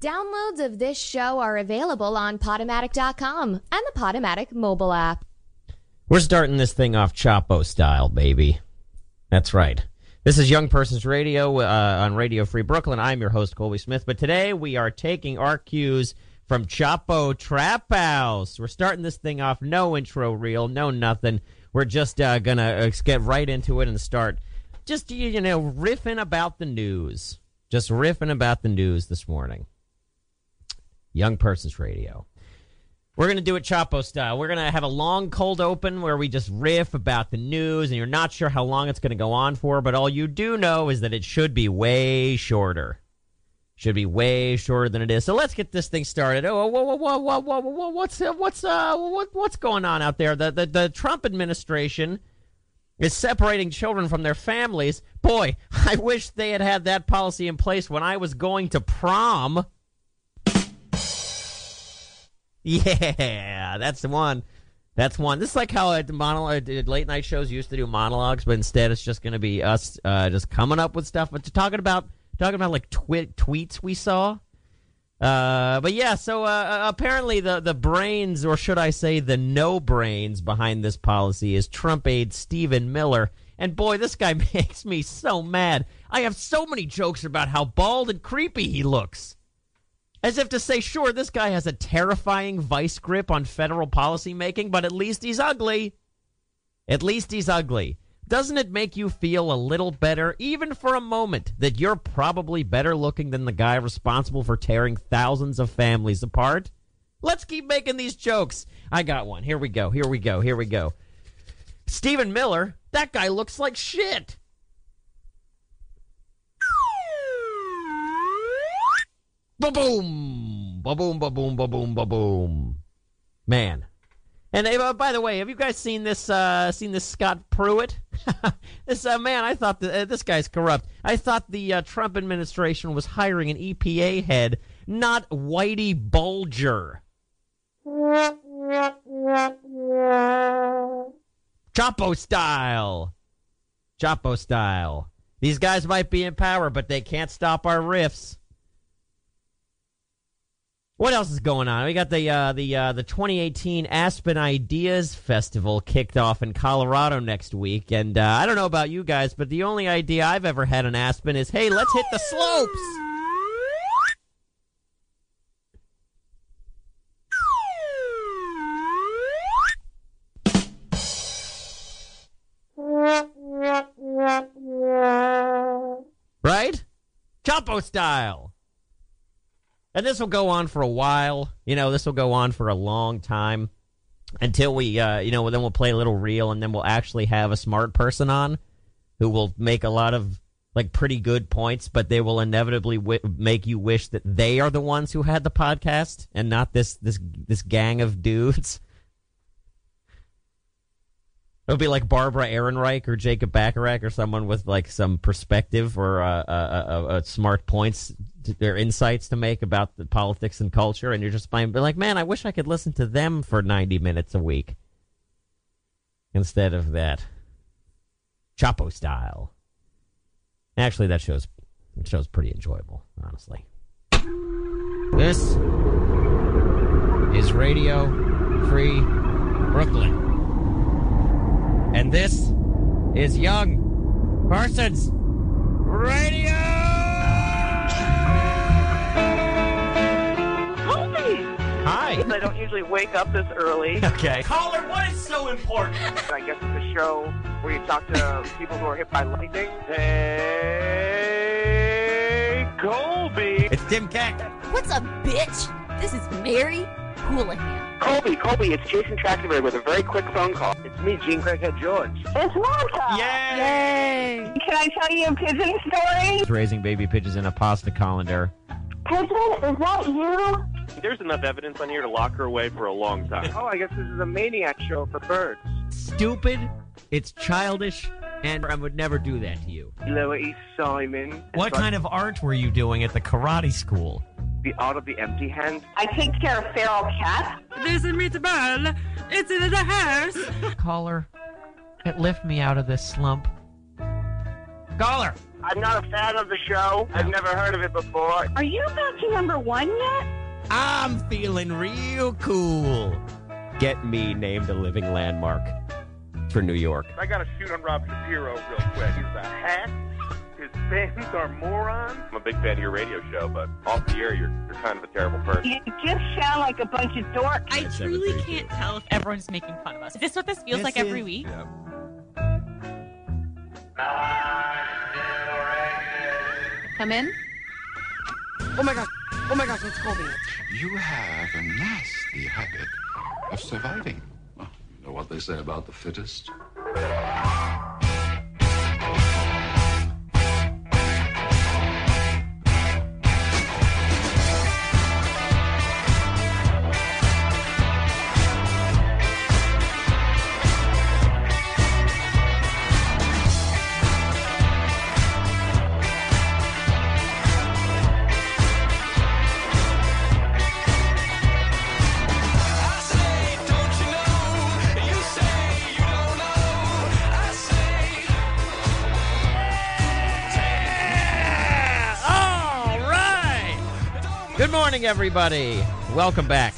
Downloads of this show are available on Podomatic.com and the Podomatic mobile app. We're starting this thing off Chapo style, baby. That's right. This is Young Persons Radio uh, on Radio Free Brooklyn. I'm your host, Colby Smith. But today we are taking our cues from Chapo Trap House. We're starting this thing off no intro reel, no nothing. We're just uh, going to uh, get right into it and start just, you know, riffing about the news. Just riffing about the news this morning. Young Persons Radio. We're going to do it Chapo style. We're going to have a long cold open where we just riff about the news, and you're not sure how long it's going to go on for, but all you do know is that it should be way shorter. Should be way shorter than it is. So let's get this thing started. Oh, whoa, whoa, whoa, whoa, whoa, whoa, what's uh, what's uh, what, what's going on out there? The, the the Trump administration is separating children from their families. Boy, I wish they had had that policy in place when I was going to prom. Yeah, that's the one. That's one. This is like how uh, monologue, late night shows used to do monologues, but instead it's just going to be us uh, just coming up with stuff, but talking about talking about like twi- tweets we saw. Uh, but yeah, so uh, uh, apparently the the brains, or should I say, the no brains behind this policy is Trump aide Stephen Miller. And boy, this guy makes me so mad. I have so many jokes about how bald and creepy he looks. As if to say, sure, this guy has a terrifying vice grip on federal policy making, but at least he's ugly. At least he's ugly. Doesn't it make you feel a little better, even for a moment, that you're probably better looking than the guy responsible for tearing thousands of families apart? Let's keep making these jokes. I got one. Here we go. Here we go. Here we go. Stephen Miller, that guy looks like shit. Ba boom, ba boom, ba boom, ba boom, ba boom. Man, and uh, by the way, have you guys seen this? Uh, seen this Scott Pruitt? this uh, man, I thought that, uh, this guy's corrupt. I thought the uh, Trump administration was hiring an EPA head, not Whitey Bulger. Chapo style. Chapo style. These guys might be in power, but they can't stop our riffs. What else is going on? We got the uh, the uh, the 2018 Aspen Ideas Festival kicked off in Colorado next week, and uh, I don't know about you guys, but the only idea I've ever had in Aspen is, hey, let's hit the slopes. Right? Chapo style. And this will go on for a while. You know, this will go on for a long time until we, uh, you know, then we'll play a little reel and then we'll actually have a smart person on who will make a lot of like pretty good points, but they will inevitably w- make you wish that they are the ones who had the podcast and not this this this gang of dudes. It'll be like Barbara Ehrenreich or Jacob Bacharach or someone with like some perspective or uh, uh, uh, uh smart points, their insights to make about the politics and culture, and you're just. But like, man, I wish I could listen to them for 90 minutes a week instead of that Chapo style. Actually, that show's that show's pretty enjoyable, honestly. This is Radio Free Brooklyn. And this is Young Persons Radio! Colby! Hi. I don't usually wake up this early. Okay. Caller, what is so important? I guess it's a show where you talk to people who are hit by lightning. Hey, Colby! It's Tim Keck. What's up, bitch? This is Mary Houlihan. Colby, Colby, it's Jason Trachtenberg with a very quick phone call. It's me, Jean Craighead George. It's Monica. Yay! Yay! Can I tell you a pigeon story? Raising baby pigeons in a pasta colander. Pigeon, is that you? There's enough evidence on here to lock her away for a long time. Oh, I guess this is a maniac show for birds. Stupid. It's childish, and I would never do that to you. Lower East Simon. What kind of art were you doing at the karate school? The art of the empty hand. I take care of feral cats. There's a meatball. It's in the house. Caller, it lift me out of this slump. Caller, I'm not a fan of the show. I've never heard of it before. Are you back to number one yet? I'm feeling real cool. Get me named a living landmark for New York. I got to shoot on Rob Shapiro real quick. He's a hack. His fans are morons. I'm a big fan of your radio show, but off the air, you're, you're kind of a terrible person. You just sound like a bunch of dorks. I truly can't tell if everyone's making fun of us. Is this what this feels like every week? Come in. Oh my gosh. Oh my gosh, it's Colby. You have a nasty habit of surviving. Well, you know what they say about the fittest? Good morning, everybody. Welcome back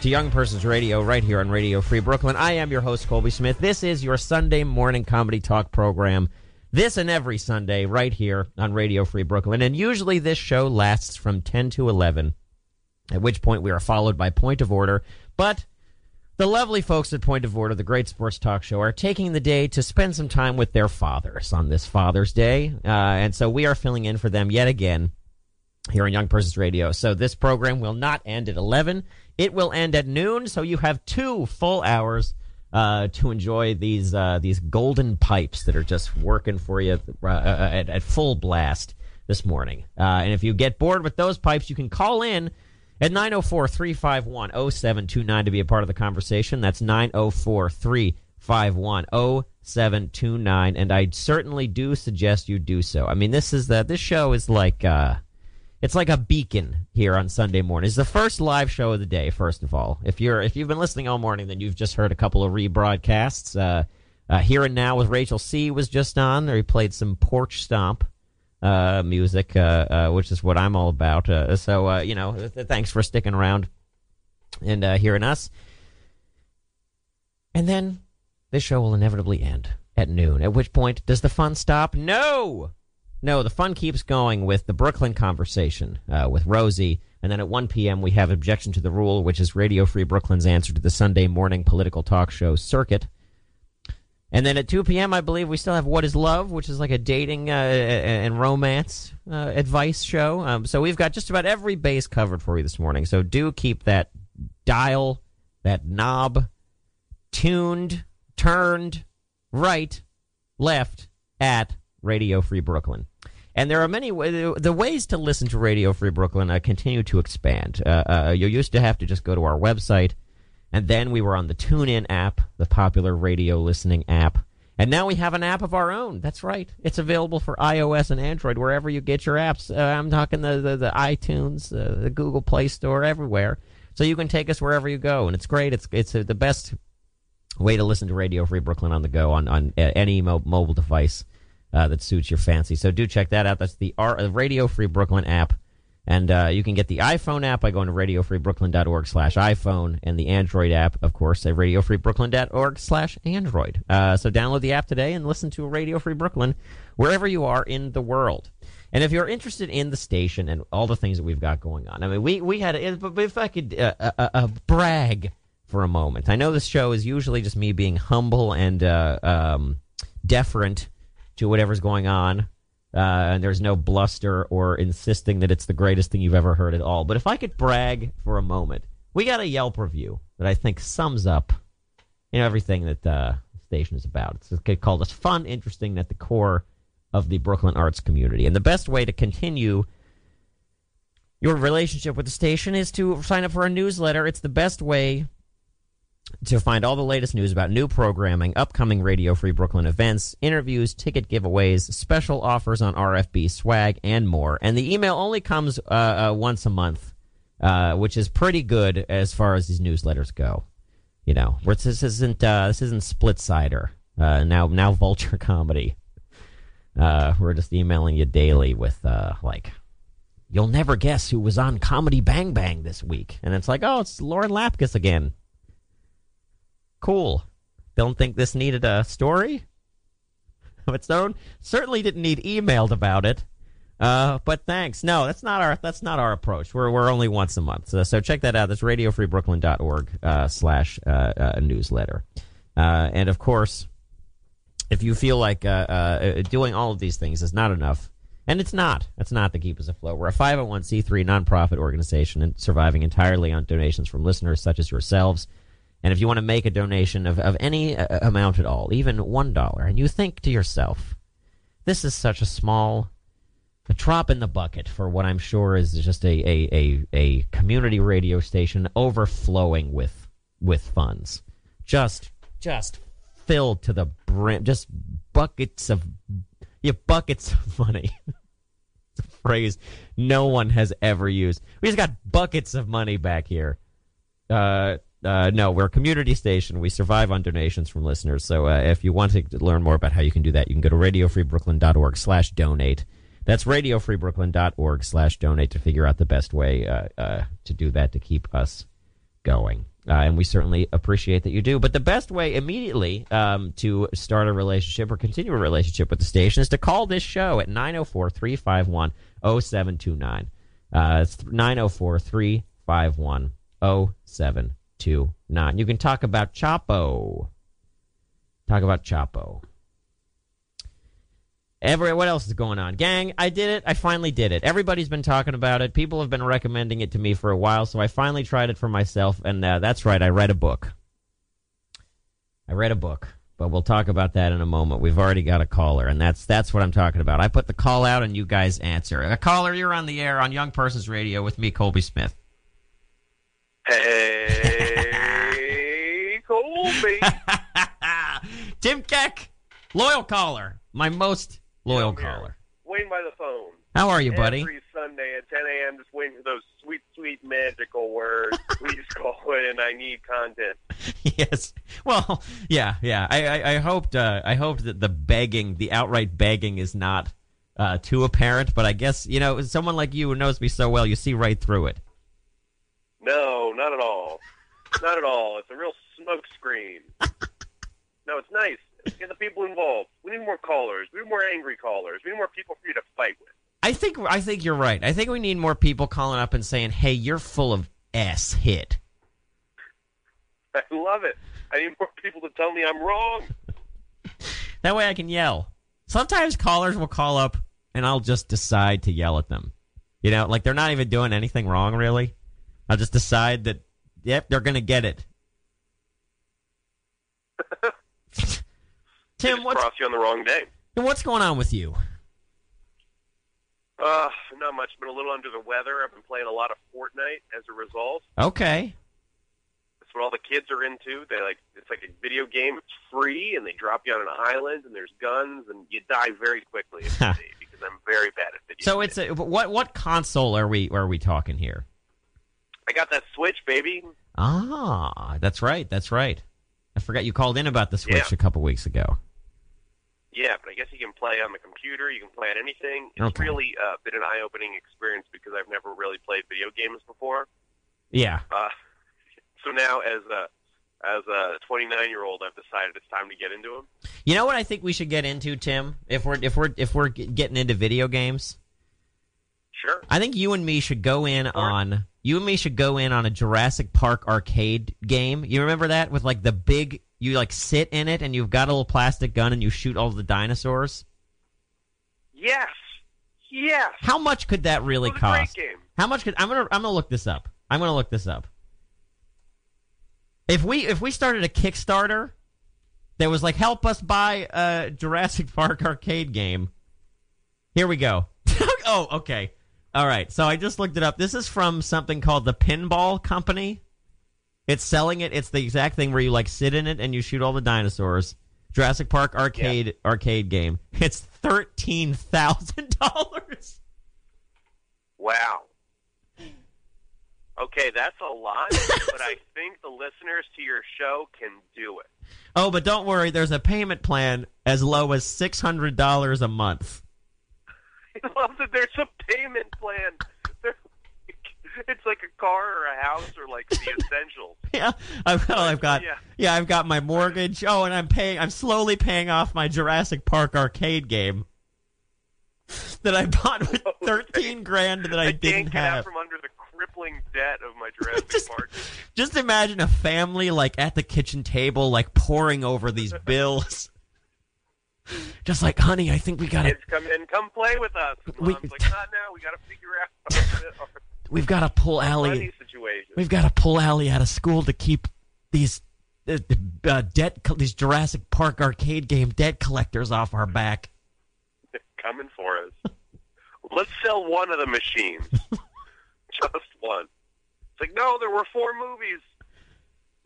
to Young Persons Radio right here on Radio Free Brooklyn. I am your host, Colby Smith. This is your Sunday morning comedy talk program. This and every Sunday right here on Radio Free Brooklyn. And usually this show lasts from 10 to 11, at which point we are followed by Point of Order. But the lovely folks at Point of Order, the great sports talk show, are taking the day to spend some time with their fathers on this Father's Day. Uh, and so we are filling in for them yet again here on Young Persons Radio. So this program will not end at 11. It will end at noon. So you have two full hours uh, to enjoy these uh, these golden pipes that are just working for you uh, uh, at, at full blast this morning. Uh, and if you get bored with those pipes, you can call in at 904 351 0729 to be a part of the conversation. That's 904 351 0729. And I certainly do suggest you do so. I mean, this is the, this show is like, uh, it's like a beacon here on Sunday morning. It's the first live show of the day. First of all, if you're if you've been listening all morning, then you've just heard a couple of rebroadcasts. Uh, uh, here and now with Rachel C was just on. There he played some porch stomp uh, music, uh, uh, which is what I'm all about. Uh, so you know, th- thanks for sticking around and hearing us. And then this show will inevitably end at noon. At which point, does the fun stop? No. No, the fun keeps going with the Brooklyn conversation uh, with Rosie. And then at 1 p.m., we have Objection to the Rule, which is Radio Free Brooklyn's answer to the Sunday morning political talk show circuit. And then at 2 p.m., I believe we still have What is Love, which is like a dating uh, and romance uh, advice show. Um, so we've got just about every base covered for you this morning. So do keep that dial, that knob tuned, turned right, left at Radio Free Brooklyn. And there are many wa- the ways to listen to Radio Free Brooklyn uh, continue to expand. Uh, uh, you used to have to just go to our website, and then we were on the TuneIn app, the popular radio listening app. And now we have an app of our own. That's right. It's available for iOS and Android wherever you get your apps. Uh, I'm talking the, the, the iTunes, uh, the Google Play Store, everywhere. So you can take us wherever you go, and it's great. It's it's uh, the best way to listen to Radio Free Brooklyn on the go on on any mo- mobile device uh, that suits your fancy. So do check that out. That's the R- uh, Radio Free Brooklyn app. And uh, you can get the iPhone app by going to radiofreebrooklyn.org slash iPhone and the Android app, of course, at radiofreebrooklyn.org slash Android. Uh, so download the app today and listen to Radio Free Brooklyn wherever you are in the world. And if you're interested in the station and all the things that we've got going on, I mean, we, we had, if I could uh, uh, uh, brag for a moment. I know this show is usually just me being humble and uh, um, deferent to whatever's going on. Uh, and there's no bluster or insisting that it's the greatest thing you've ever heard at all. But if I could brag for a moment, we got a Yelp review that I think sums up you know everything that uh, the station is about. It's called "It's fun, interesting at the core of the Brooklyn arts community." And the best way to continue your relationship with the station is to sign up for a newsletter. It's the best way to find all the latest news about new programming, upcoming Radio Free Brooklyn events, interviews, ticket giveaways, special offers on RFB swag, and more. And the email only comes uh, uh, once a month, uh, which is pretty good as far as these newsletters go. You know, this isn't uh, this isn't Splitsider. Uh, now now vulture comedy. Uh, we're just emailing you daily with like, you'll never guess who was on Comedy Bang Bang this week, and it's like, oh, it's Lauren Lapkus again. Cool. Don't think this needed a story of its own. Certainly didn't need emailed about it. Uh, but thanks. No, that's not our that's not our approach. We're we're only once a month. So, so check that out. That's radiofreebrooklyn.org uh, slash uh, uh, newsletter. Uh, and of course, if you feel like uh, uh, doing all of these things is not enough, and it's not, it's not to keep us afloat. We're a 501c3 nonprofit organization and surviving entirely on donations from listeners such as yourselves. And if you want to make a donation of, of any uh, amount at all, even $1, and you think to yourself, this is such a small a drop in the bucket for what I'm sure is just a, a, a, a community radio station overflowing with with funds. Just just filled to the brim just buckets of yeah, buckets of money. it's a phrase no one has ever used. We just got buckets of money back here. Uh uh, no, we're a community station. We survive on donations from listeners. So uh, if you want to learn more about how you can do that, you can go to radiofreebrooklyn.org slash donate. That's radiofreebrooklyn.org slash donate to figure out the best way uh, uh, to do that to keep us going. Uh, and we certainly appreciate that you do. But the best way immediately um, to start a relationship or continue a relationship with the station is to call this show at 904 351 0729. Uh, it's 904 351 0729. You can talk about Chapo. Talk about Chapo. Every, what else is going on? Gang, I did it. I finally did it. Everybody's been talking about it. People have been recommending it to me for a while, so I finally tried it for myself, and uh, that's right, I read a book. I read a book, but we'll talk about that in a moment. We've already got a caller, and that's that's what I'm talking about. I put the call out, and you guys answer. A caller, you're on the air on Young Persons Radio with me, Colby Smith. Hey, Colby. Tim Keck, loyal caller, my most loyal I'm caller. Waiting by the phone. How are you, buddy? Every Sunday at 10 a.m., just waiting for those sweet, sweet magical words. Please call in. I need content. yes. Well, yeah, yeah. I, I, I hoped uh, I hoped that the begging, the outright begging, is not uh, too apparent. But I guess you know, someone like you who knows me so well, you see right through it. No, not at all. not at all. It's a real smoke screen. no, it's nice. Get the people involved. We need more callers. We need more angry callers. We need more people for you to fight with. I think I think you're right. I think we need more people calling up and saying, "Hey, you're full of s hit." I love it. I need more people to tell me I'm wrong. That way I can yell. Sometimes callers will call up and I'll just decide to yell at them. You know, like they're not even doing anything wrong really. I'll just decide that yep, they're going to get it. Tim, what's cross you on the wrong day. And what's going on with you? Uh, not much. Been a little under the weather. I've been playing a lot of Fortnite as a result. Okay. That's what all the kids are into. They like it's like a video game. It's free, and they drop you on an island, and there's guns, and you die very quickly if you see, because I'm very bad at video. So games. it's a, what what console are we are we talking here? I got that Switch, baby. Ah, that's right. That's right. I forgot you called in about the Switch Yeah. a couple weeks ago. Yeah, but I guess you can play on the computer. You can play on anything. It's Okay. really uh, been an eye-opening experience because I've never really played video games before. Yeah. Uh, so now, as a as a 29 year old, I've decided it's time to get into them. You know what I think we should get into, Tim? If we're if we're if we're getting into video games, Sure. I think you and me should go in on you and me should go in on a Jurassic Park arcade game. You remember that with like the big you like sit in it and you've got a little plastic gun and you shoot all the dinosaurs. Yes. Yes. How much could that really What a great cost? How much could I'm gonna I'm gonna look this up. I'm gonna look this up. If we if we started a Kickstarter that was like help us buy a Jurassic Park arcade game. Here we go. oh, okay. All right. So I just looked it up. This is from something called the Pinball Company. It's selling it. It's the exact thing where you like sit in it and you shoot all the dinosaurs. Jurassic Park arcade arcade game. It's thirteen thousand dollars. Wow. Okay, that's a lot, but I think the listeners to your show can do it. Oh, but don't worry. There's a payment plan as low as six hundred dollars a month. He loves it. There's a payment plan. It's like a car or a house or like the essentials. Yeah, I've got. I've got. Yeah. Yeah, I've got my mortgage. Oh, and I'm paying. I'm slowly paying off my Jurassic Park arcade game that I bought with thirteen grand that I, I didn't can't get out have. from under the crippling debt of my Jurassic Just- Park. Just imagine a family like at the kitchen table, like poring over these bills. Just like, honey, I think we gotta, Kids come in, come play with us. we, Mom's like, not now. We gotta figure out. We've got to pull Allie, situation. we've got to pull Allie out of school to keep these uh, uh, debt, co- these Jurassic Park arcade game debt collectors off our back. coming for us. Let's sell one of the machines. Just one. It's like, no, there were four movies.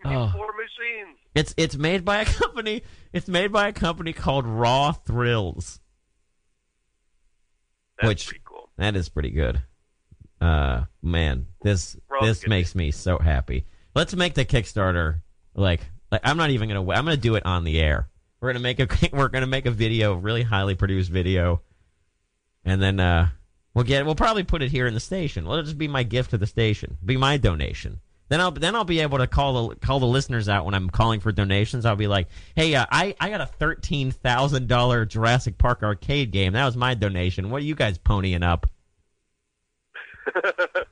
Oh. Four machines. It's it's made by a company. It's made by a company called Raw Thrills. That's Which- pretty cool. That is pretty good. Uh, man, this this makes me so happy. Let's make the Kickstarter like like I'm not even gonna. I'm gonna do it on the air. We're gonna make a we're gonna make a video, really highly produced video, and then uh, we'll get we'll probably put it here in the station. Well, it'll just be my gift to the station, be my donation. Then I'll then I'll be able to call the call the listeners out when I'm calling for donations. I'll be like, hey, uh, I I got a thirteen thousand dollar Jurassic Park arcade game. That was my donation. What are you guys ponying up?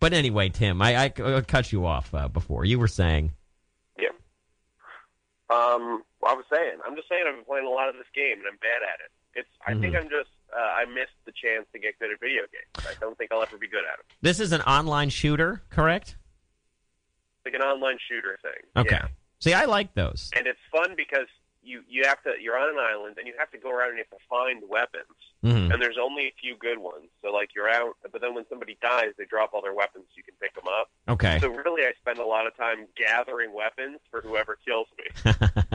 But anyway, Tim, I, I, I cut you off uh, before. You were saying, Yeah. Um, well, I was saying, I'm just saying I've been playing a lot of this game and I'm bad at it. It's. I think Mm-hmm. I'm just. Uh, I missed the chance to get good at video games. I don't think I'll ever be good at them. this is an online shooter, correct? Like an online shooter thing. Okay. Yeah. See, I like those. And it's fun because you you have to. You're on an island and you have to go around and you have to find weapons. Mhm. And there's only a few good ones. So like you're out, but then when somebody dies, they drop all their weapons. So you can pick them up. Okay. So really, I spend a lot of time gathering weapons for whoever kills me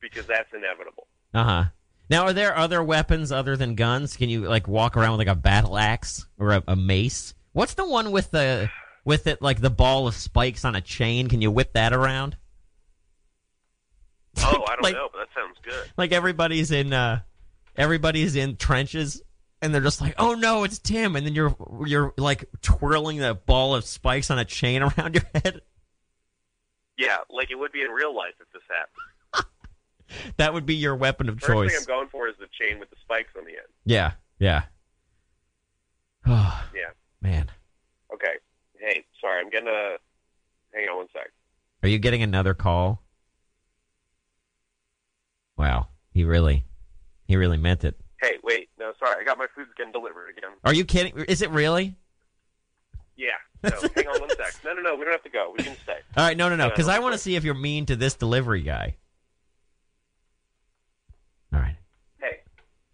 because that's inevitable. uh huh. Now, are there other weapons other than guns? Can you like walk around with like a battle axe or a, a mace? What's the one with the with it like the ball of spikes on a chain? Can you whip that around? Oh, I don't Like- know, but that sounds good. Like everybody's in uh everybody's in trenches and they're just like, "Oh no, it's Tim." And then you're you're like twirling the ball of spikes on a chain around your head. Yeah, like it would be in real life if this happened. That would be your weapon of First thing choice. I'm going for is the chain with the spikes on the end. Yeah, yeah. Oh, Yeah. man. Okay. Hey, sorry, I'm getting a. Hang on one sec. Are you getting another call? Wow. He really he really meant it. Hey, wait. No, sorry. I got my food getting delivered again. Are you kidding? Is it really? Yeah. So hang on one sec. No, no, no. We don't have to go. We can stay. All right, no, no, no, because I want to see if you're mean to this delivery guy. All right, Hey.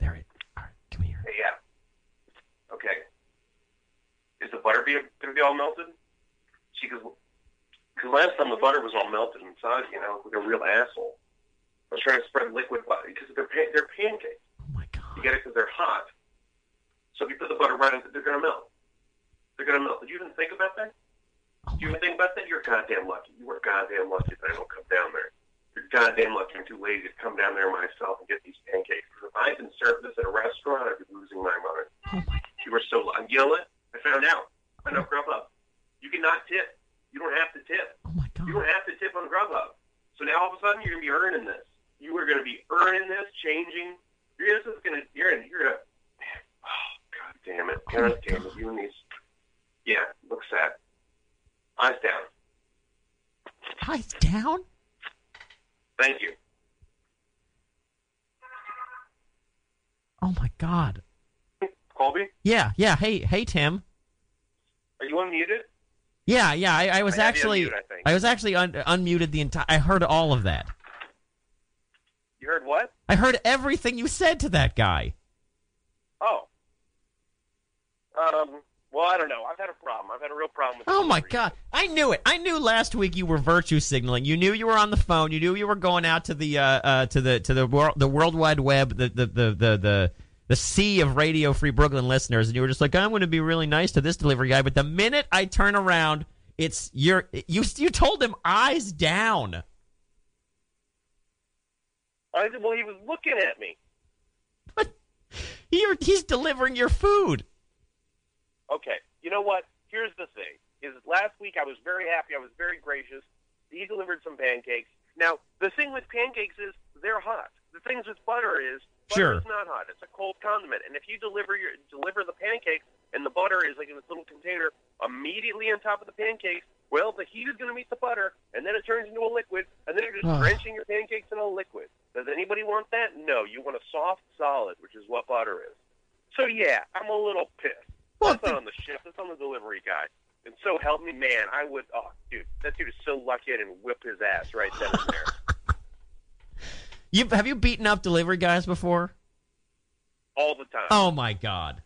there it. All right, come here. Hey, yeah. Okay. Is the butter be, gonna be all melted? She goes, because last time the butter was all melted inside, you know, like a real asshole. I was trying to spread liquid butter because they're pan- they're pancakes. Oh my God. You get it because they're hot. So if you put the butter right into, they're gonna melt. They're gonna melt. Did you even think about that? Oh Did you even think about that? You're goddamn lucky. You were goddamn lucky that I don't come down there. You're goddamn lucky. I'm too lazy to come down there myself and get these pancakes. Because if I had been served this at a restaurant, I'd be losing my mind. oh my. You were so. lu- You know what? I found out. I know Grubhub. You cannot tip. You don't have to tip. Oh my God. You god. don't have to tip on Grubhub. So now all of a sudden you're gonna be earning this. You are gonna be earning this, changing. You're this is gonna. You're in. You're gonna. Oh God damn oh, it! God damn it! You and these. Yeah, look sad. Eyes down. Eyes down. Thank you. Oh my god. Colby, Yeah, yeah. Hey, hey, Tim. are you unmuted? Yeah, yeah. I, I was I actually, I. I was actually un- unmuted the entire. I heard all of that. You heard what? I heard everything you said to that guy. Oh. Um. Well, I don't know. I've had a problem. I've had a real problem with. Oh my god! I knew it. I knew last week you were virtue signaling. You knew you were on the phone. You knew you were going out to the uh, uh, to the to the world the World Wide Web, the the the the the, the sea of Radio Free Brooklyn listeners, and you were just like, I'm going to be really nice to this delivery guy. But the minute I turn around, it's you're you you told him eyes down. I said, well, he was looking at me. He, he's delivering your food. Okay, you know what? Here's the thing: is last week I was very happy. I was very gracious. He delivered some pancakes. Now the thing with pancakes is they're hot. The things with butter is butter Sure. is not hot. It's a cold condiment. And if you deliver your deliver the pancakes and the butter is like in this little container immediately on top of the pancakes, well, the heat is going to meet the butter, and then it turns into a liquid, and then you're just drenching your pancakes in a liquid. Does anybody want that? No. You want a soft solid, which is what butter is. So yeah, I'm a little pissed. Well, That's not on the shift. That's on the delivery guy. And so help me, man. I would. Oh, dude, that dude is so lucky I didn't whip his ass right then and there. You have you beaten up delivery guys before? All the time. Oh my god.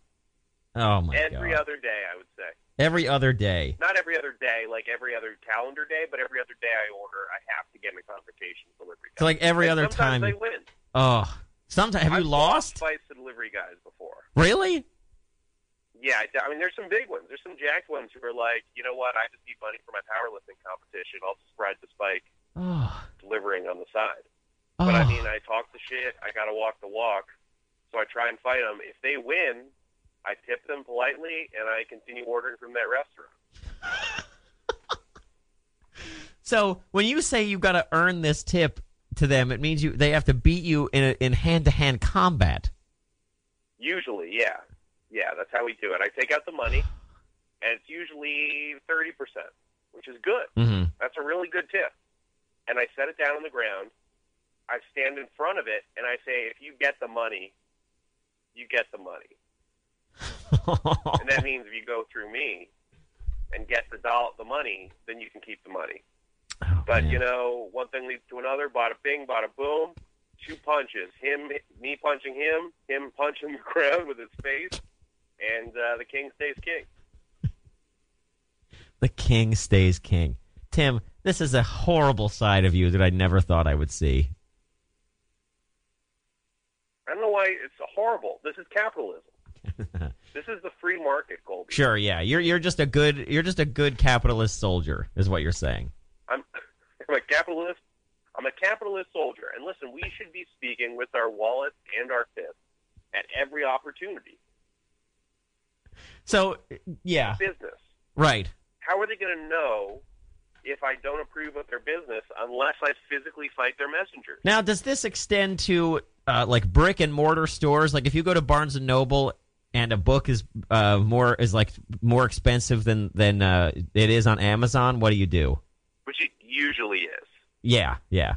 Oh my every god. Every other day, I would say. Every other day. Not every other day, like every other calendar day, but every other day I order, I have to get in a confrontation with delivery guys. So like every And other sometimes time. they win. Oh, sometimes have you I've lost? fights to delivery guys before. Really? Yeah, I, I mean, there's some big ones. There's some jacked ones who are like, you know what? I just need money for my powerlifting competition. I'll just ride the spike Oh. delivering on the side. oh. But I mean, I talk the shit. I got to walk the walk. So I try and fight them. If they win, I tip them politely, and I continue ordering from that restaurant. So when you say you got to earn this tip to them, it means you they have to beat you in a, in hand to hand combat. Usually, yeah, yeah, that's how we do it. I take out the money, and it's usually thirty percent, which is good. Mm-hmm. That's a really good tip. And I set it down on the ground. I stand in front of it, and I say, "If you get the money, you get the money." And that means if you go through me and get the doll the money, then you can keep the money. Oh, But man. you know, one thing leads to another. Bada bing, bada boom. Two punches. Him, me punching him. Him punching the ground with his face, and uh, the king stays king. the king stays king. Tim, this is a horrible side of you that I never thought I would see. I don't know why it's horrible. This is capitalism. this is the free market, Colby. Sure, yeah. You're you're just a good you're just a good capitalist soldier, is what you're saying. I'm, I'm a capitalist. I'm a capitalist soldier. And listen, we should be speaking with our wallets and our fists at every opportunity. So yeah, Business. right. How are they going to know if I don't approve of their business unless I physically fight their messengers? Now, does this extend to uh, like brick and mortar stores? Like if you go to Barnes and Noble and a book is uh, more is like more expensive than than uh, it is on Amazon, what do you do? Which it usually is. Yeah, yeah.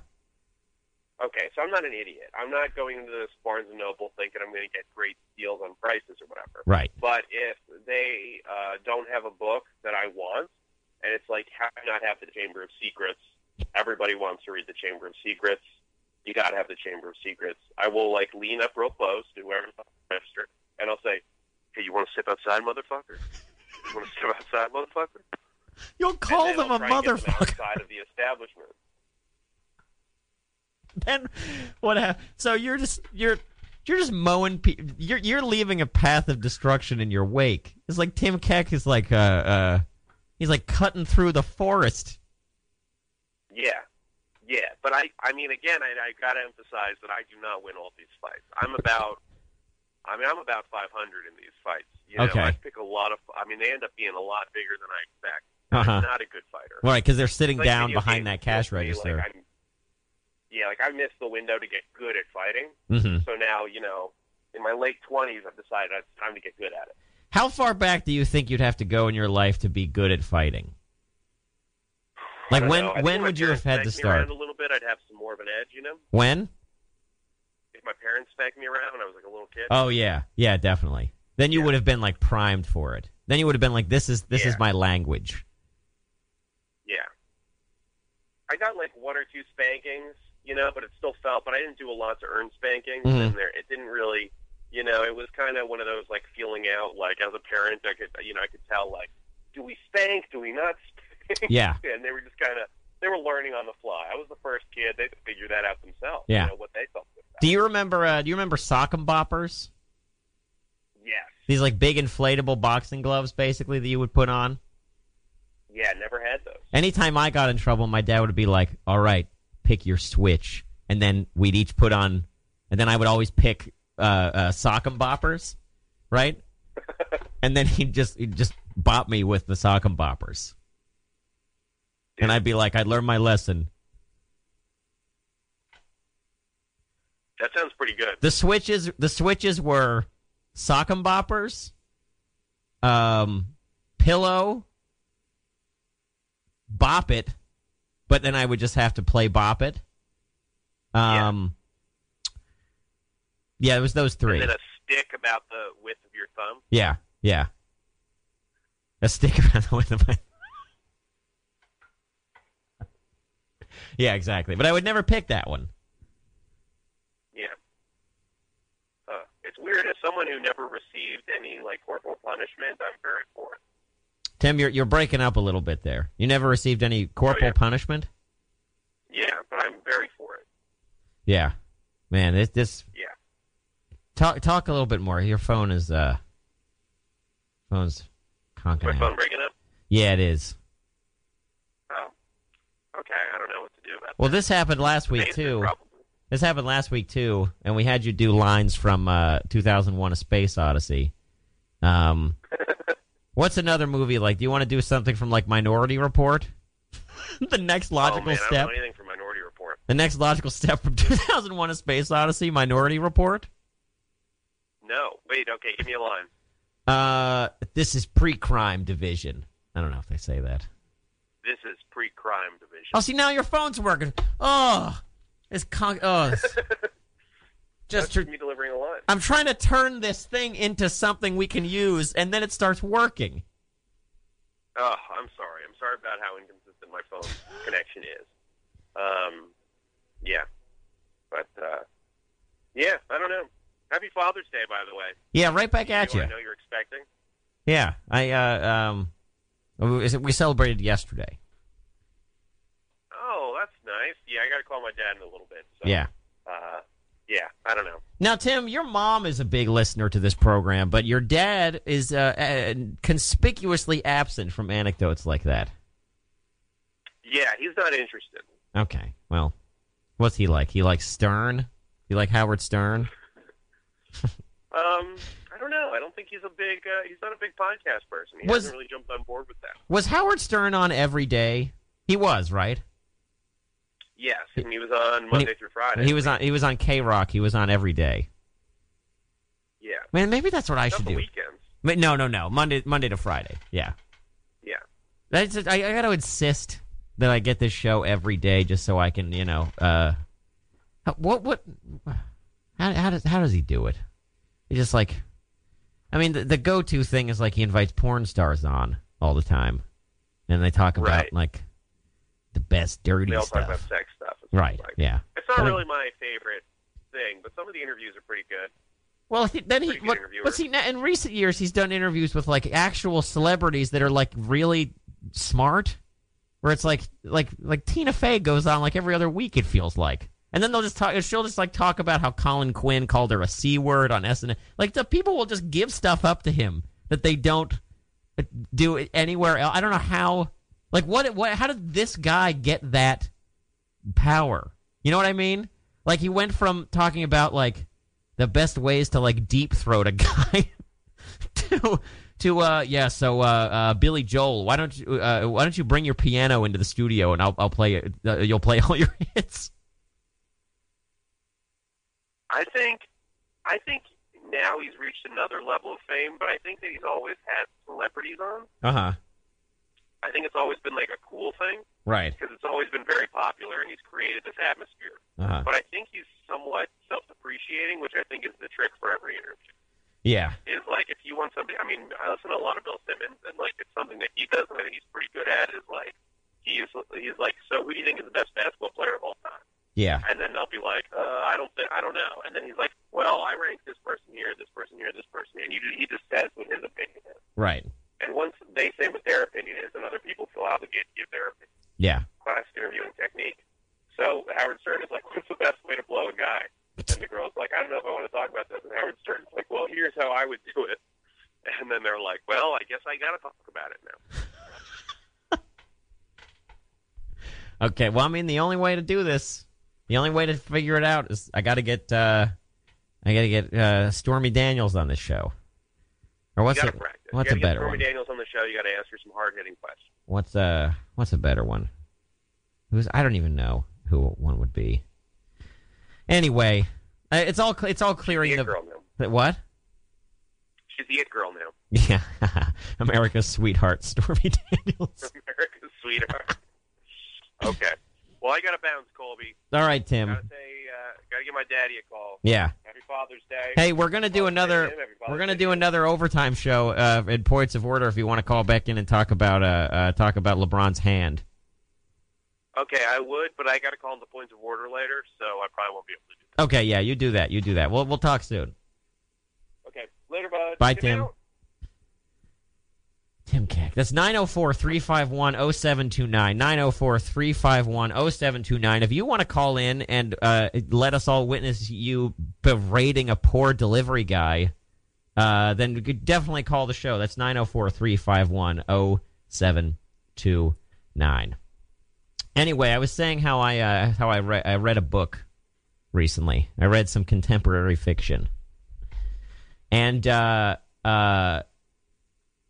Okay, so I'm not an idiot. I'm not going into this Barnes and Noble thinking I'm going to get great deals on prices or whatever. Right. But if they uh, don't have a book that I want, and it's like, how not have the Chamber of Secrets? Everybody wants to read the Chamber of Secrets. You got to have the Chamber of Secrets. I will like lean up real close to whoever's register, and I'll say, "Hey, you want to step outside, motherfucker? You want to step outside, motherfucker?" You'll call them a I'll try and motherfucker. outside of the establishment. Then what? hap- So you're just you're you're just mowing. Pe- you're you're leaving a path of destruction in your wake. It's like Tim Keck is like uh uh he's like cutting through the forest. Yeah, yeah, but I, I mean, again, I, I got to emphasize that I do not win all these fights. I'm about, I mean, I'm about 500 in these fights. You know, Okay. I pick a lot of. I mean, they end up being a lot bigger than I expect. Uh-huh. I'm not a good fighter. Right, because they're sitting like down behind that cash register. Like yeah, like I missed the window to get good at fighting. hmm So now, you know, in my late 20s, I've decided it's time to get good at it. How far back do you think you'd have to go in your life to be good at fighting? Like when know. I think when would you have had to spanked me around start? a little bit? I'd have some more of an edge. You know, When? if my parents spanked me around when I was like a little kid. Oh yeah, yeah, definitely. Then you Yeah. would have been like primed for it. Then you would have been like, "This is this is my language." Yeah. I got like one or two spankings, you know, but it still felt. But I didn't do a lot to earn spankings, Mhm. and there it didn't really, you know, it was kind of one of those like feeling out. Like as a parent, I could, you know, I could tell like, do we spank? Do we not spank? Yeah. and they were just kind of they were learning on the fly. I was the first kid; they had to figure that out themselves. Yeah. You know, what they about. Do you remember? Uh, do you remember sock'em boppers? Yes. These like big inflatable boxing gloves, basically that you would put on. Yeah, never had those. Anytime I got in trouble, my dad would be like, "All right, pick your switch," and then we'd each put on, and then I would always pick uh, uh, sock'em boppers, right? and then he'd just he'd just bop me with the sock'em boppers, and I'd be like, "I learned my lesson." That sounds pretty good. The switches the switches were sock'em boppers, um, pillow, bop it, but then I would just have to play bop it. Um, yeah, it was those three. And then a stick about the width of your thumb. Yeah, yeah. A stick around the width of my. yeah, exactly. But I would never pick that one. Yeah. Uh, it's weird. As someone who never received any like corporal punishment, I'm very for it. Tim, you're you're breaking up a little bit there. You never received any corporal yeah. punishment? Yeah, but I'm very for it. Yeah. Man, this this Yeah. talk talk a little bit more. Your phone is uh phone's conking My out. phone breaking up. Yeah, it is. Oh. Okay, I don't know what to do about that. Well, that. this happened last week too. Probably. This happened last week too, and we had you do lines from uh 2001: A Space Odyssey. Um What's another movie like? Do you want to do something from like Minority Report? the next oh, logical man, I don't step. know anything from Minority Report. The next logical step from 2001: A Space Odyssey, Minority Report. No. Wait. Okay. Give me a line. Uh, this is pre-crime division. I don't know if they say that. This is pre-crime division. Oh, see now your phone's working. Oh, it's con- oh, it's just. Me delivering a line. I'm trying to turn this thing into something we can use, and then it starts working. Oh, I'm sorry. I'm sorry about how inconsistent my phone connection is. Um, yeah, but uh, yeah, I don't know. Happy Father's Day, by the way. Yeah, right back at You, you. I know you're expecting. Yeah, I uh um, we we celebrated yesterday. Oh, that's nice. Yeah, I got to call my dad in a little bit. So, Yeah. Uh, yeah, I don't know. Now, Tim, your mom is a big listener to this program, but your dad is uh, uh, conspicuously absent from anecdotes like that. Yeah, he's not interested. Okay, well, what's he like? He likes Stern. You like Howard Stern? Um, I don't know. I don't think he's a big. Uh, he's not a big podcast person. He Was- hasn't really jumped on board with that. Was Howard Stern on every day? He was, right? Yes, and he was on Monday he- through Friday. He was on. He was on K Rock. He was on every day. Yeah, Man, maybe that's what I should the do. weekends. But no, no, no. Monday, Monday to Friday. Yeah. Yeah. That's I, I got to insist that I get this show every day, just so I can, you know, uh, what, what, how, how does how does he do it? He just like, I mean, the, the go-to thing is like he invites porn stars on all the time, and they talk about Right. like the best dirty They all stuff. talk about sex stuff. right? like. Yeah. It's not Well, really my favorite thing, but some of the interviews are pretty good. Well, he, then he what, but see now, in recent years he's done interviews with like actual celebrities that are like really smart, where it's like like like Tina Fey goes on like every other week it feels like, and then they'll just talk. She'll just like talk about how Colin Quinn called her a c word on SNL. Like the people will just give stuff up to him that they don't do anywhere else. I don't know how. Like what what? How did this guy get that power? You know what I mean? Like he went from talking about like the best ways to like deep throat a guy to to uh yeah so uh, uh Billy Joel why don't you uh, why don't you bring your piano into the studio and I'll I'll play it uh, you'll play all your hits I think, I think now he's reached another level of fame, but I think that he's always had celebrities on. uh-huh I think it's always been like a cool thing right because it's always been very popular, and he's created this atmosphere. uh-huh But I think he's somewhat self-depreciating, which I think is the trick for every interview. yeah Is like if you want something. I mean, I listen to a lot of Bill Simmons, and like it's something that he does, and I think he's pretty good at. Is like he's he's like, so who do you think is the best basketball player of all time? yeah And then they'll be like, uh, I don't think, I don't know. And then he's like, well, I rank this person here, this person here, this person here. And you, he just says what his opinion is. right And once they say what their opinion is, then other people feel obligated to give their opinion. yeah Class interviewing technique. So Howard Stern is like, what's the best way to blow a guy? And the girl's like, I don't know if I want to talk about this. And Howard Stern's like, well, here's how I would do it. And then they're like, well, I guess I got to talk about it now. Okay, well, I mean, the only way to do this, the only way to figure it out is I got to get, uh, I got to get uh, Stormy Daniels on this show. Or what's a, practice. what's a better get Stormy one? Daniels on the show. You got to ask her some hard hitting questions. What's a what's a better one? Who's I don't even know who one would be. Anyway, uh, it's all it's all clearing She's the the it girl now. the- what? She's the it girl now. Yeah, America's sweetheart, Stormy Daniels. America's sweetheart. okay. Well, I got to bounce, Colby. All right, Tim. Gotta say, uh, gotta give my daddy a call. Yeah. Happy Father's Day. Hey, we're gonna do Father's another. to him. Happy Father's We're gonna Day do another overtime show uh, in points of order. If you want to call back in and talk about uh, uh talk about LeBron's hand. Okay, I would, but I got to call him the points of order later, so I probably won't be able to do Okay, yeah, you do that. You do that. We'll we'll talk soon. Okay, later, bud. Bye, Tim. out. Tim Keck. That's 904 351 0729. 904 351 0729. If you want to call in and uh, let us all witness you berating a poor delivery guy, uh, then definitely call the show. That's 904 351 0729. Anyway, I was saying how I uh, how I, re- I read a book recently. I read some contemporary fiction. And uh, uh,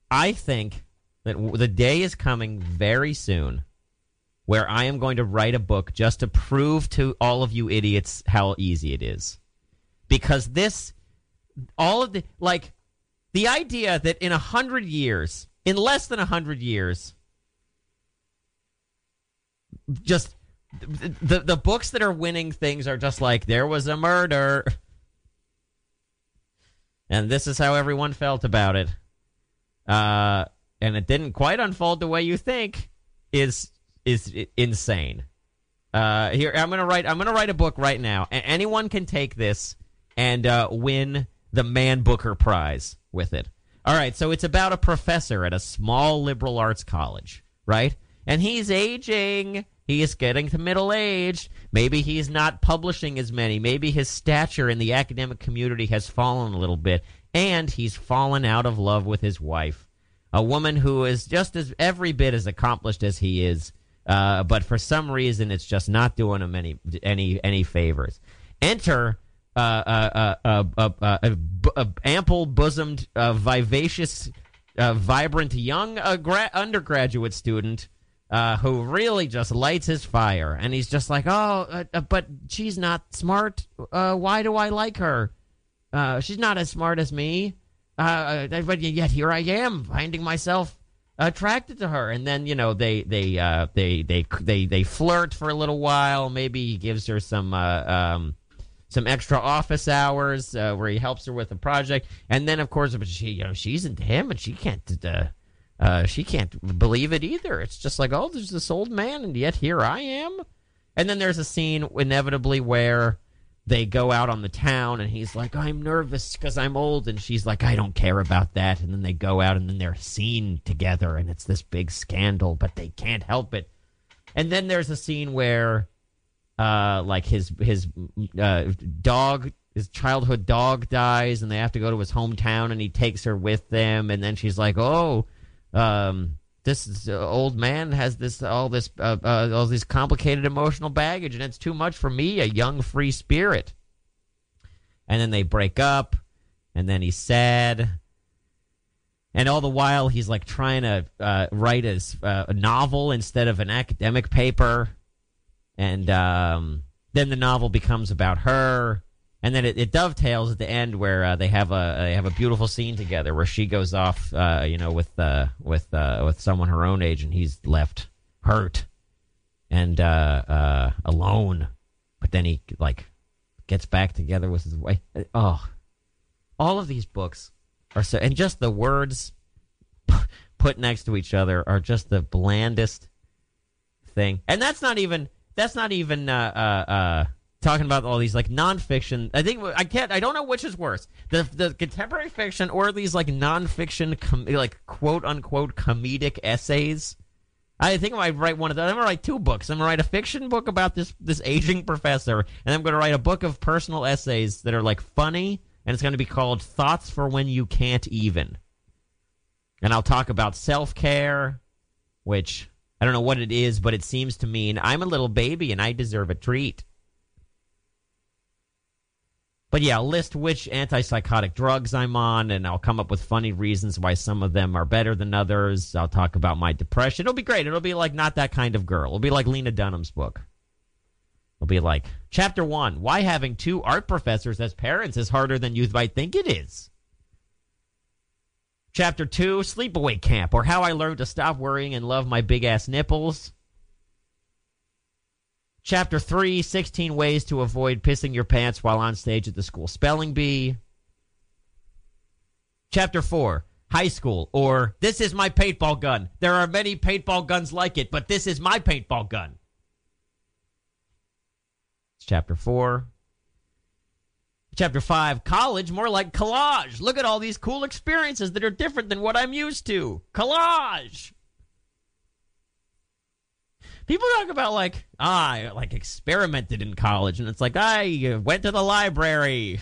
I think that the day is coming very soon where I am going to write a book just to prove to all of you idiots how easy it is. Because this, all of the, like, the idea that in a hundred years, in less than a hundred years, just the, the books that are winning things are just like there was a murder, and this is how everyone felt about it uh, and it didn't quite unfold the way you think, is is insane. Uh, here I'm gonna write. I'm gonna write a book right now. A- anyone can take this and uh, win the Man Booker Prize with it. All right, so it's about a professor at a small liberal arts college, right? And he's aging. He is getting to middle age. Maybe he's not publishing as many. Maybe his stature in the academic community has fallen a little bit. And he's fallen out of love with his wife, a woman who is just as every bit as accomplished as he is. Uh, but for some reason, it's just not doing him any any any favors. Enter uh, uh, uh, uh, uh, ample bosomed, vivacious, vibrant young gra- undergraduate student who really just lights his fire. And he's just like, oh, but she's not smart. Why do I like her? Uh, she's not as smart as me. Uh, but yet here I am, finding myself attracted to her. And then you know they they uh, they they they they flirt for a little while. Maybe he gives her some uh, um, some extra office hours uh, where he helps her with a project. And then of course, but she you know she's into him, and she can't. Uh, she can't believe it either. It's just like, oh, there's this old man, and yet here I am. And then there's a scene inevitably where they go out on the town, and he's like, I'm nervous because I'm old, and she's like, I don't care about that. And then they go out, and then they're seen together, and it's this big scandal, but they can't help it. And then there's a scene where, uh, like his his uh, dog, his childhood dog dies, and they have to go to his hometown, and he takes her with them, and then she's like, oh um, this old man has this all this uh, uh, all this complicated emotional baggage, and it's too much for me, a young free spirit. And then they break up, and then he's sad. And all the while, he's like trying to uh, write his uh, a novel instead of an academic paper. And um, then the novel becomes about her, and then it, it dovetails at the end where uh, they have a they have a beautiful scene together where she goes off, uh, you know, with uh, with uh, with someone her own age, and he's left hurt and uh, uh, alone. But then he like gets back together with his wife. Oh, all of these books are so, and just the words put next to each other are just the blandest thing. And that's not even that's not even uh, uh, uh, talking about all these like nonfiction. I think I can't. I don't know which is worse, the the contemporary fiction or these like nonfiction, com- like quote unquote comedic essays. I think I might write one of those. I'm gonna write two books. I'm gonna write a fiction book about this this aging professor, and I'm gonna write a book of personal essays that are like funny, and it's gonna be called "Thoughts for When You Can't Even." And I'll talk about self care, which I don't know what it is, but it seems to mean I'm a little baby and I deserve a treat. But yeah, I'll list which antipsychotic drugs I'm on, and I'll come up with funny reasons why some of them are better than others. I'll talk about my depression. It'll be great. It'll be like Not That Kind of Girl. It'll be like Lena Dunham's book. It'll be like Chapter 1 Why Having Two Art Professors as Parents is Harder Than You Might Think It Is. Chapter 2 Sleepaway Camp, or How I Learned to Stop Worrying and Love My Big Ass Nipples. Chapter 3 16 Ways to Avoid Pissing Your Pants While on Stage at the School Spelling Bee. Chapter 4 High School, or This is My Paintball Gun. There are many paintball guns like it, but this is my paintball gun. It's chapter 4. Chapter 5 College, more like collage. Look at all these cool experiences that are different than what I'm used to. Collage! People talk about like ah, I like experimented in college, and it's like I went to the library.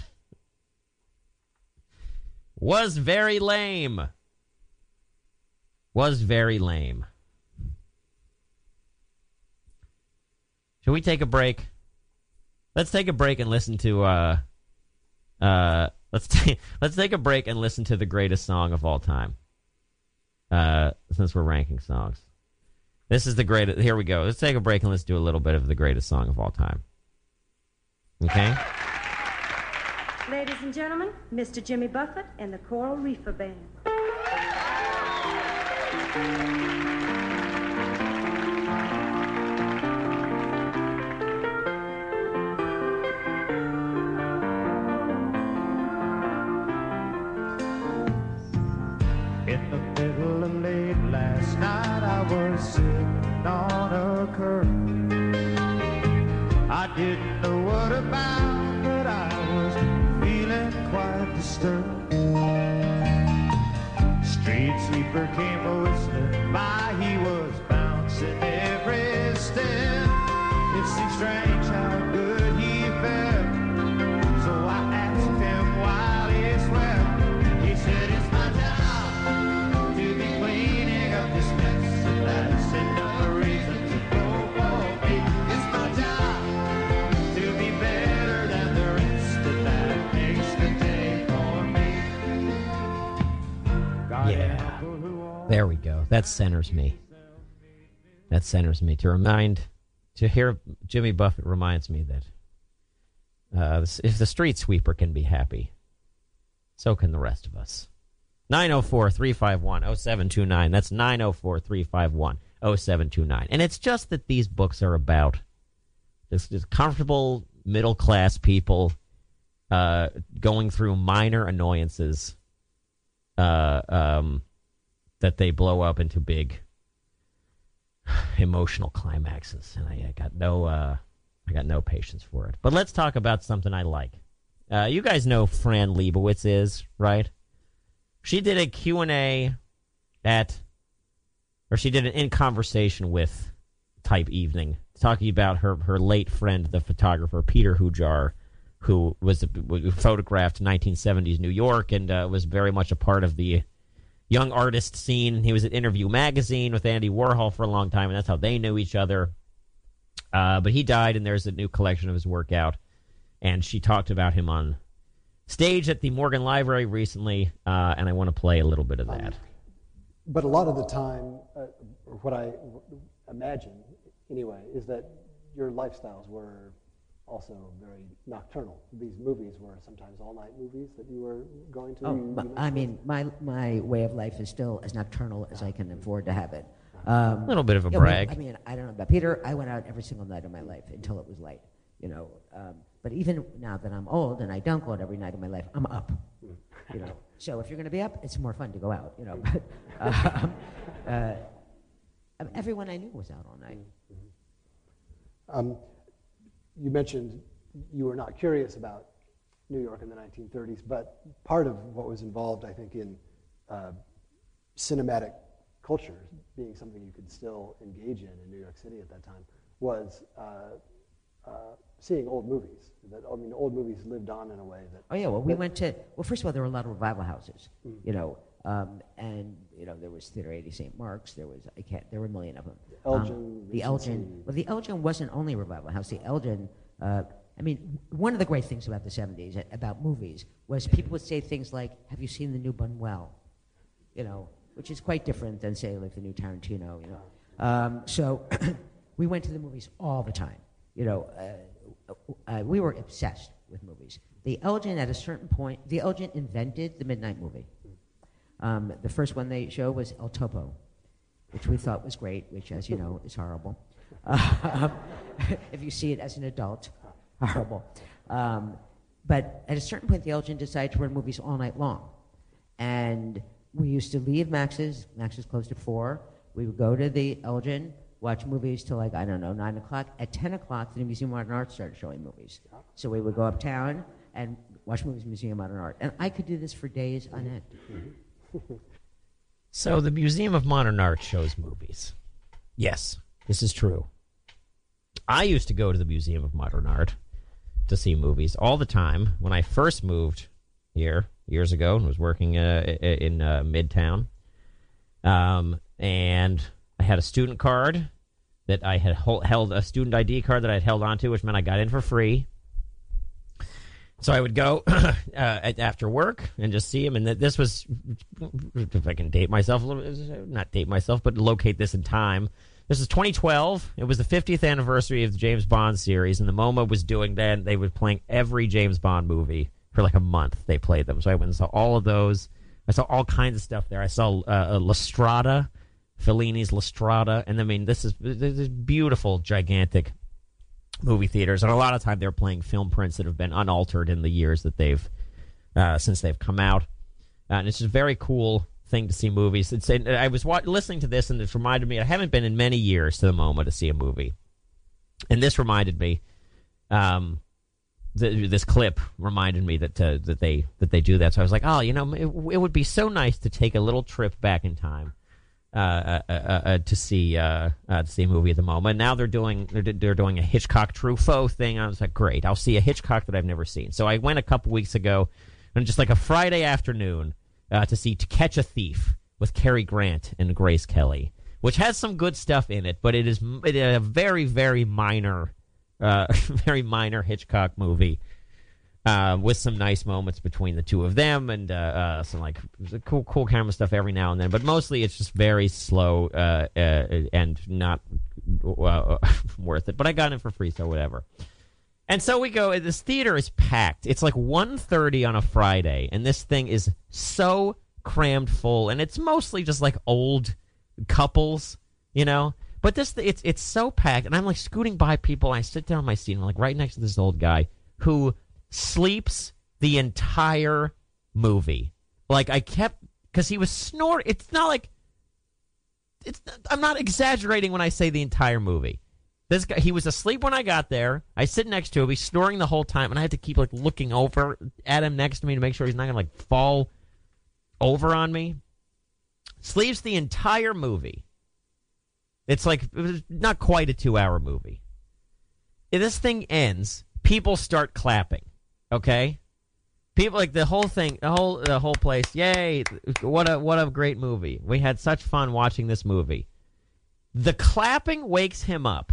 Was very lame. Was very lame. Should we take a break? Let's take a break and listen to uh uh let's take let's take a break and listen to the greatest song of all time. Uh since we're ranking songs. This is the greatest. Here we go. Let's take a break and let's do a little bit of the greatest song of all time. Okay? Ladies and gentlemen, Mr. Jimmy Buffett and the Coral Reefer Band. I That centers me. That centers me to remind to hear Jimmy Buffett reminds me that uh, if the street sweeper can be happy, so can the rest of us. 904 351 0729. That's 904 351 0729. And it's just that these books are about this, this comfortable middle class people uh, going through minor annoyances uh, um, that they blow up into big emotional climaxes. And I, I got no. Uh, I got no patience for it. But let's talk about something I like. Uh, you guys know Fran Lebowitz is, right? She did a Q&A at, or she did an in conversation with type evening, talking about her, her late friend, the photographer Peter Hujar, who was who photographed 1970s New York and uh, was very much a part of the young artist scene. He was at Interview Magazine with Andy Warhol for a long time, and that's how they knew each other. Uh, but he died, and there's a new collection of his work out. And she talked about him on stage at the Morgan Library recently, uh, and I want to play a little bit of that. But a lot of the time, uh, what I w- imagine anyway, is that your lifestyles were also very nocturnal. These movies were sometimes all-night movies that you were going to. Oh, you- you I mean, my my way of life is still as nocturnal as I can afford to have it. Um, Little bit of a yeah, well, brag. I mean, I don't know about Peter. I went out every single night of my life until it was light. You know, um, but even now that I'm old and I don't go out every night of my life, I'm up. You know, so if you're going to be up, it's more fun to go out. You know, but um, uh, everyone I knew was out all night. Um, you mentioned you were not curious about New York in the 1930s, but part of what was involved, I think, in uh, cinematic culture being something you could still engage in in New York City at that time was uh, uh, seeing old movies. That I mean, old movies lived on in a way that. Oh yeah, well we went to well first of all there were a lot of revival houses, Mm. you know, Um, and you know there was Theater 80 St. Mark's. There was I can't. There were a million of them. Elgin, Um, the Elgin. Well, the Elgin wasn't only a revival house. The Elgin. Uh, I mean, one of the great things about the 70s about movies was people would say things like, "Have you seen the new Buñuel?" You know, which is quite different than say like the new Tarantino. You know, um, so we went to the movies all the time. You know, uh, uh, we were obsessed with movies. The Elgin, at a certain point, the Elgin invented the midnight movie. Um, the first one they showed was El Topo, which we thought was great, which, as you know, is horrible. Um, if you see it as an adult, horrible. Um, but at a certain point, the Elgin decided to run movies all night long. And we used to leave Max's. Max's closed at 4. We would go to the Elgin, watch movies till like, I don't know, 9 o'clock. At 10 o'clock, the Museum of Modern Art started showing movies. So we would go uptown and watch movies Museum of Modern Art. And I could do this for days on end. So the Museum of Modern Art shows movies. Yes, this is true. I used to go to the Museum of Modern Art to see movies all the time when I first moved here years ago and was working uh, in uh, Midtown. Um, and I had a student card that I had held a student ID card that I had held onto, which meant I got in for free. So I would go uh, after work and just see him. And this was, if I can date myself a little not date myself, but locate this in time. This is 2012. It was the 50th anniversary of the James Bond series, and the MoMA was doing that. They were playing every James Bond movie for like a month. They played them, so I went and saw all of those. I saw all kinds of stuff there. I saw uh, La Strada, Fellini's La Strada, and I mean, this is this is beautiful, gigantic movie theaters, and a lot of time they're playing film prints that have been unaltered in the years that they've uh, since they've come out, uh, and it's just a very cool thing to see movies. It's and I was wa- listening to this, and it reminded me I haven't been in many years to the MoMA to see a movie, and this reminded me. Um, th- this clip reminded me that uh, that they that they do that. So I was like, oh, you know, it, it would be so nice to take a little trip back in time uh, uh, uh, uh, to see uh, uh, to see a movie at the MoMA. Now they're doing they're, they're doing a Hitchcock Truffaut thing. I was like, great, I'll see a Hitchcock that I've never seen. So I went a couple weeks ago, on just like a Friday afternoon, uh, to see To Catch a Thief with Cary Grant and Grace Kelly, which has some good stuff in it, but it is, it is a very very minor, uh, very minor Hitchcock movie uh, with some nice moments between the two of them and uh, uh, some like cool, cool camera stuff every now and then. But mostly, it's just very slow uh, uh, and not uh, worth it. But I got it for free, so whatever. And so we go. This theater is packed. It's like 1.30 on a Friday, and this thing is so crammed full, and it's mostly just like old couples, you know. But this, it's it's so packed, and I'm like scooting by people. And I sit down in my seat, and I'm like right next to this old guy who sleeps the entire movie. Like I kept because he was snoring. It's not like it's. I'm not exaggerating when I say the entire movie. This guy, he was asleep when I got there. I sit next to him. He's snoring the whole time, and I had to keep like looking over at him next to me to make sure he's not gonna like fall over on me. Sleeps the entire movie. It's like it was not quite a two-hour movie. If this thing ends, people start clapping. Okay, people like the whole thing, the whole the whole place. Yay! What a what a great movie. We had such fun watching this movie. The clapping wakes him up,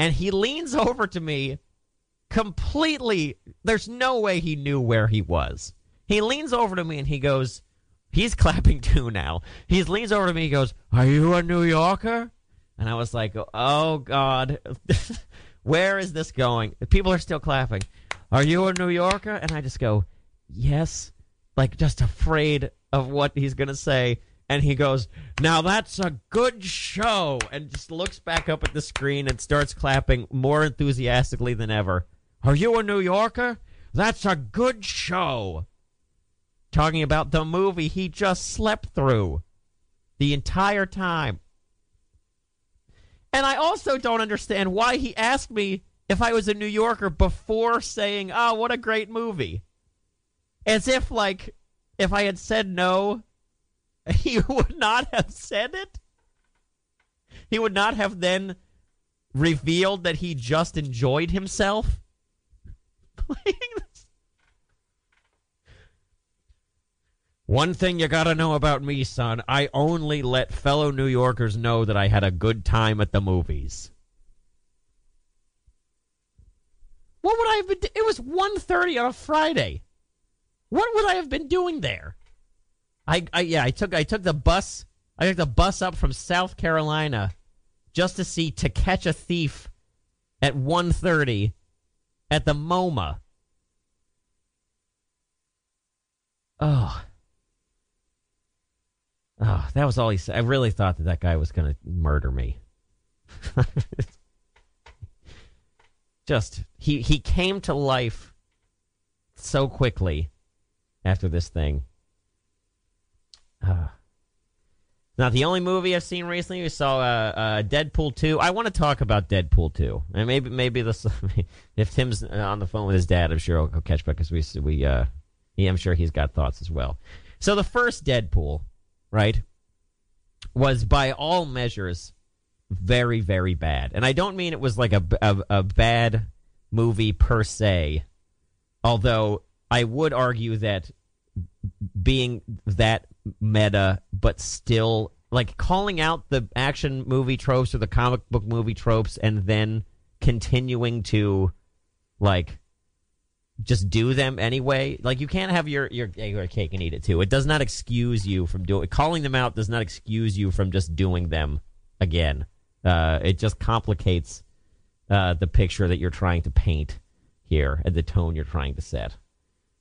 and he leans over to me. Completely, there's no way he knew where he was. He leans over to me and he goes, he's clapping too now. He leans over to me. He goes, "Are you a New Yorker?" And I was like, "Oh God, where is this going?" People are still clapping. Are you a New Yorker? And I just go, "Yes," like just afraid of what he's gonna say. And he goes, "Now that's a good show," and just looks back up at the screen and starts clapping more enthusiastically than ever. Are you a New Yorker? That's a good show talking about the movie he just slept through the entire time. And I also don't understand why he asked me if I was a New Yorker before saying, "Oh, what a great movie." As if like if I had said no, he would not have said it. He would not have then revealed that he just enjoyed himself. One thing you gotta know about me, son, I only let fellow New Yorkers know that I had a good time at the movies. What would I have been? Do- it was 1.30 on a Friday. What would I have been doing there? I, I yeah, I took I took the bus. I took the bus up from South Carolina just to see To Catch a Thief at 1.30 at the MoMA. Oh. Oh, that was all he said. I really thought that that guy was going to murder me. Just he he came to life so quickly after this thing. Uh, not the only movie I've seen recently. We saw uh, uh, Deadpool two. I want to talk about Deadpool two, and maybe maybe this if Tim's on the phone with his dad, I'm sure he'll, catch back because we we uh, I'm sure he's got thoughts as well. So the first Deadpool, right, was by all measures very very bad, and I don't mean it was like a a, a bad movie per se, although I would argue that being that meta, but still like calling out the action movie tropes or the comic book movie tropes, and then continuing to like just do them anyway. Like you can't have your your, your cake and eat it too. It does not excuse you from doing calling them out. Does not excuse you from just doing them again. Uh, it just complicates uh, the picture that you're trying to paint here and the tone you're trying to set.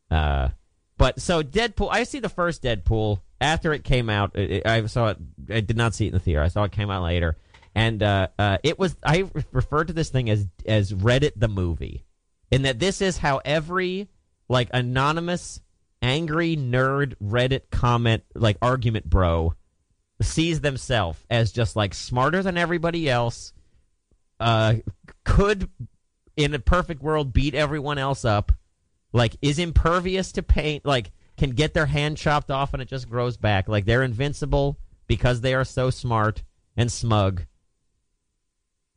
Uh, but so Deadpool, I see the first Deadpool after it came out. It, I saw it. I did not see it in the theater. I saw it came out later, and uh, uh, it was. I referred to this thing as as Reddit the movie, in that this is how every like anonymous angry nerd Reddit comment like argument bro sees themselves as just like smarter than everybody else. Uh, could in a perfect world beat everyone else up like is impervious to pain like can get their hand chopped off and it just grows back like they're invincible because they are so smart and smug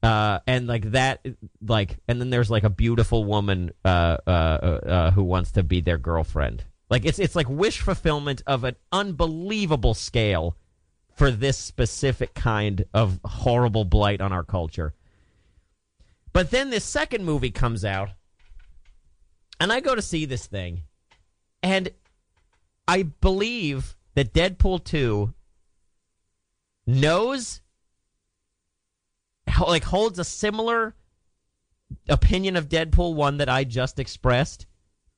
uh and like that like and then there's like a beautiful woman uh uh, uh, uh who wants to be their girlfriend like it's it's like wish fulfillment of an unbelievable scale for this specific kind of horrible blight on our culture but then this second movie comes out and I go to see this thing, and I believe that Deadpool 2 knows, like, holds a similar opinion of Deadpool 1 that I just expressed,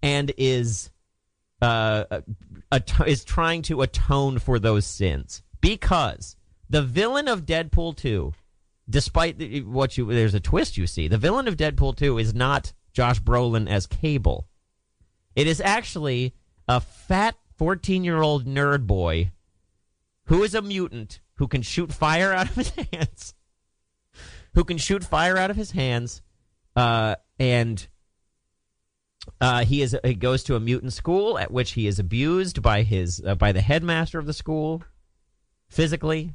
and is. Uh, is trying to atone for those sins because the villain of Deadpool 2 despite the, what you there's a twist you see. The villain of Deadpool 2 is not Josh Brolin as Cable. It is actually a fat 14-year-old nerd boy who is a mutant who can shoot fire out of his hands. Who can shoot fire out of his hands uh, and uh, he is he goes to a mutant school at which he is abused by his uh, by the headmaster of the school physically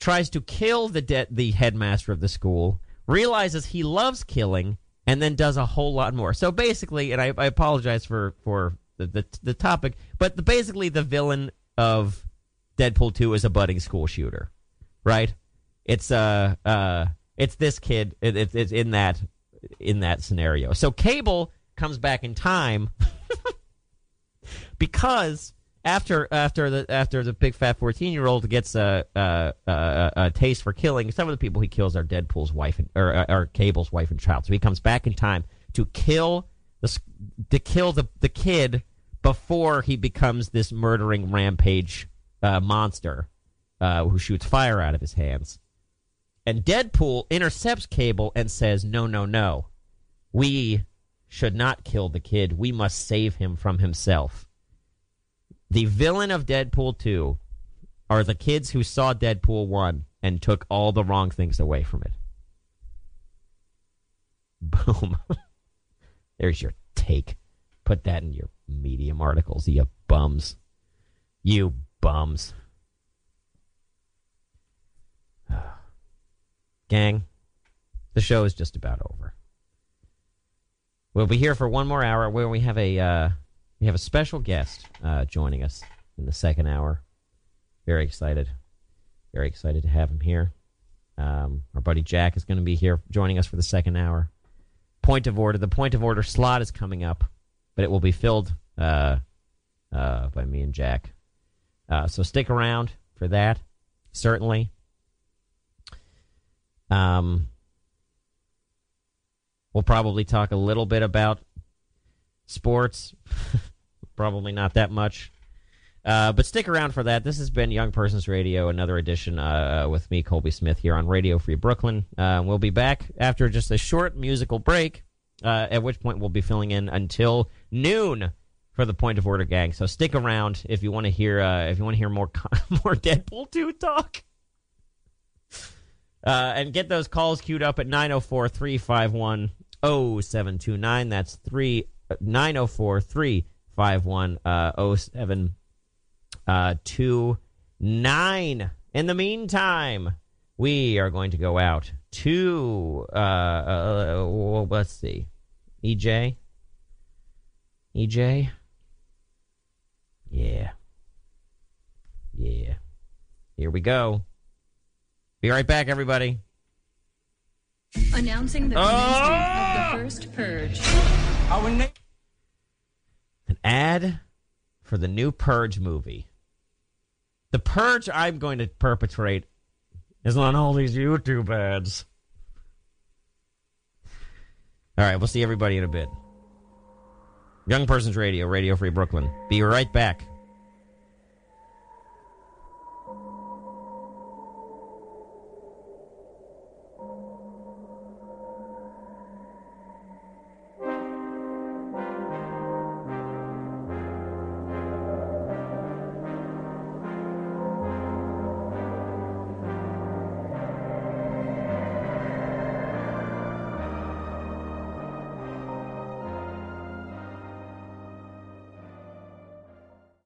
tries to kill the de- the headmaster of the school, realizes he loves killing, and then does a whole lot more. So basically, and I, I apologize for for the, the the topic, but the, basically the villain of Deadpool two is a budding school shooter, right? It's uh uh it's this kid. It, it, it's in that in that scenario. So Cable comes back in time because after after the after the big fat fourteen year old gets a, a, a a taste for killing, some of the people he kills are Deadpool's wife and, or are Cable's wife and child. So he comes back in time to kill the to kill the the kid before he becomes this murdering rampage uh, monster uh, who shoots fire out of his hands. And Deadpool intercepts Cable and says, "No, no, no, we should not kill the kid. We must save him from himself." The villain of Deadpool 2 are the kids who saw Deadpool 1 and took all the wrong things away from it. Boom. There's your take. Put that in your medium articles, you bums. You bums. Gang, the show is just about over. We'll be here for one more hour where we have a uh, we have a special guest uh, joining us in the second hour. Very excited. Very excited to have him here. Um, our buddy Jack is going to be here joining us for the second hour. Point of order. The point of order slot is coming up, but it will be filled uh, uh, by me and Jack. Uh, so stick around for that, certainly. Um, we'll probably talk a little bit about sports. probably not that much. Uh, but stick around for that. This has been Young Persons Radio, another edition uh, with me, Colby Smith, here on Radio Free Brooklyn. Uh, we'll be back after just a short musical break, uh, at which point we'll be filling in until noon for the Point of Order gang. So stick around if you want to hear uh, if you want to hear more more Deadpool two talk. Uh, and get those calls queued up at 904 351 0729. That's 3 904 351 07 uh, nine. In the meantime, we are going to go out to uh, uh, let's see, EJ, EJ, yeah, yeah. Here we go. Be right back, everybody. Announcing the commencement of the first purge. Our An ad for the new Purge movie. The purge I'm going to perpetrate is on all these YouTube ads. All right, we'll see everybody in a bit. Young Persons Radio, Radio Free Brooklyn. Be right back.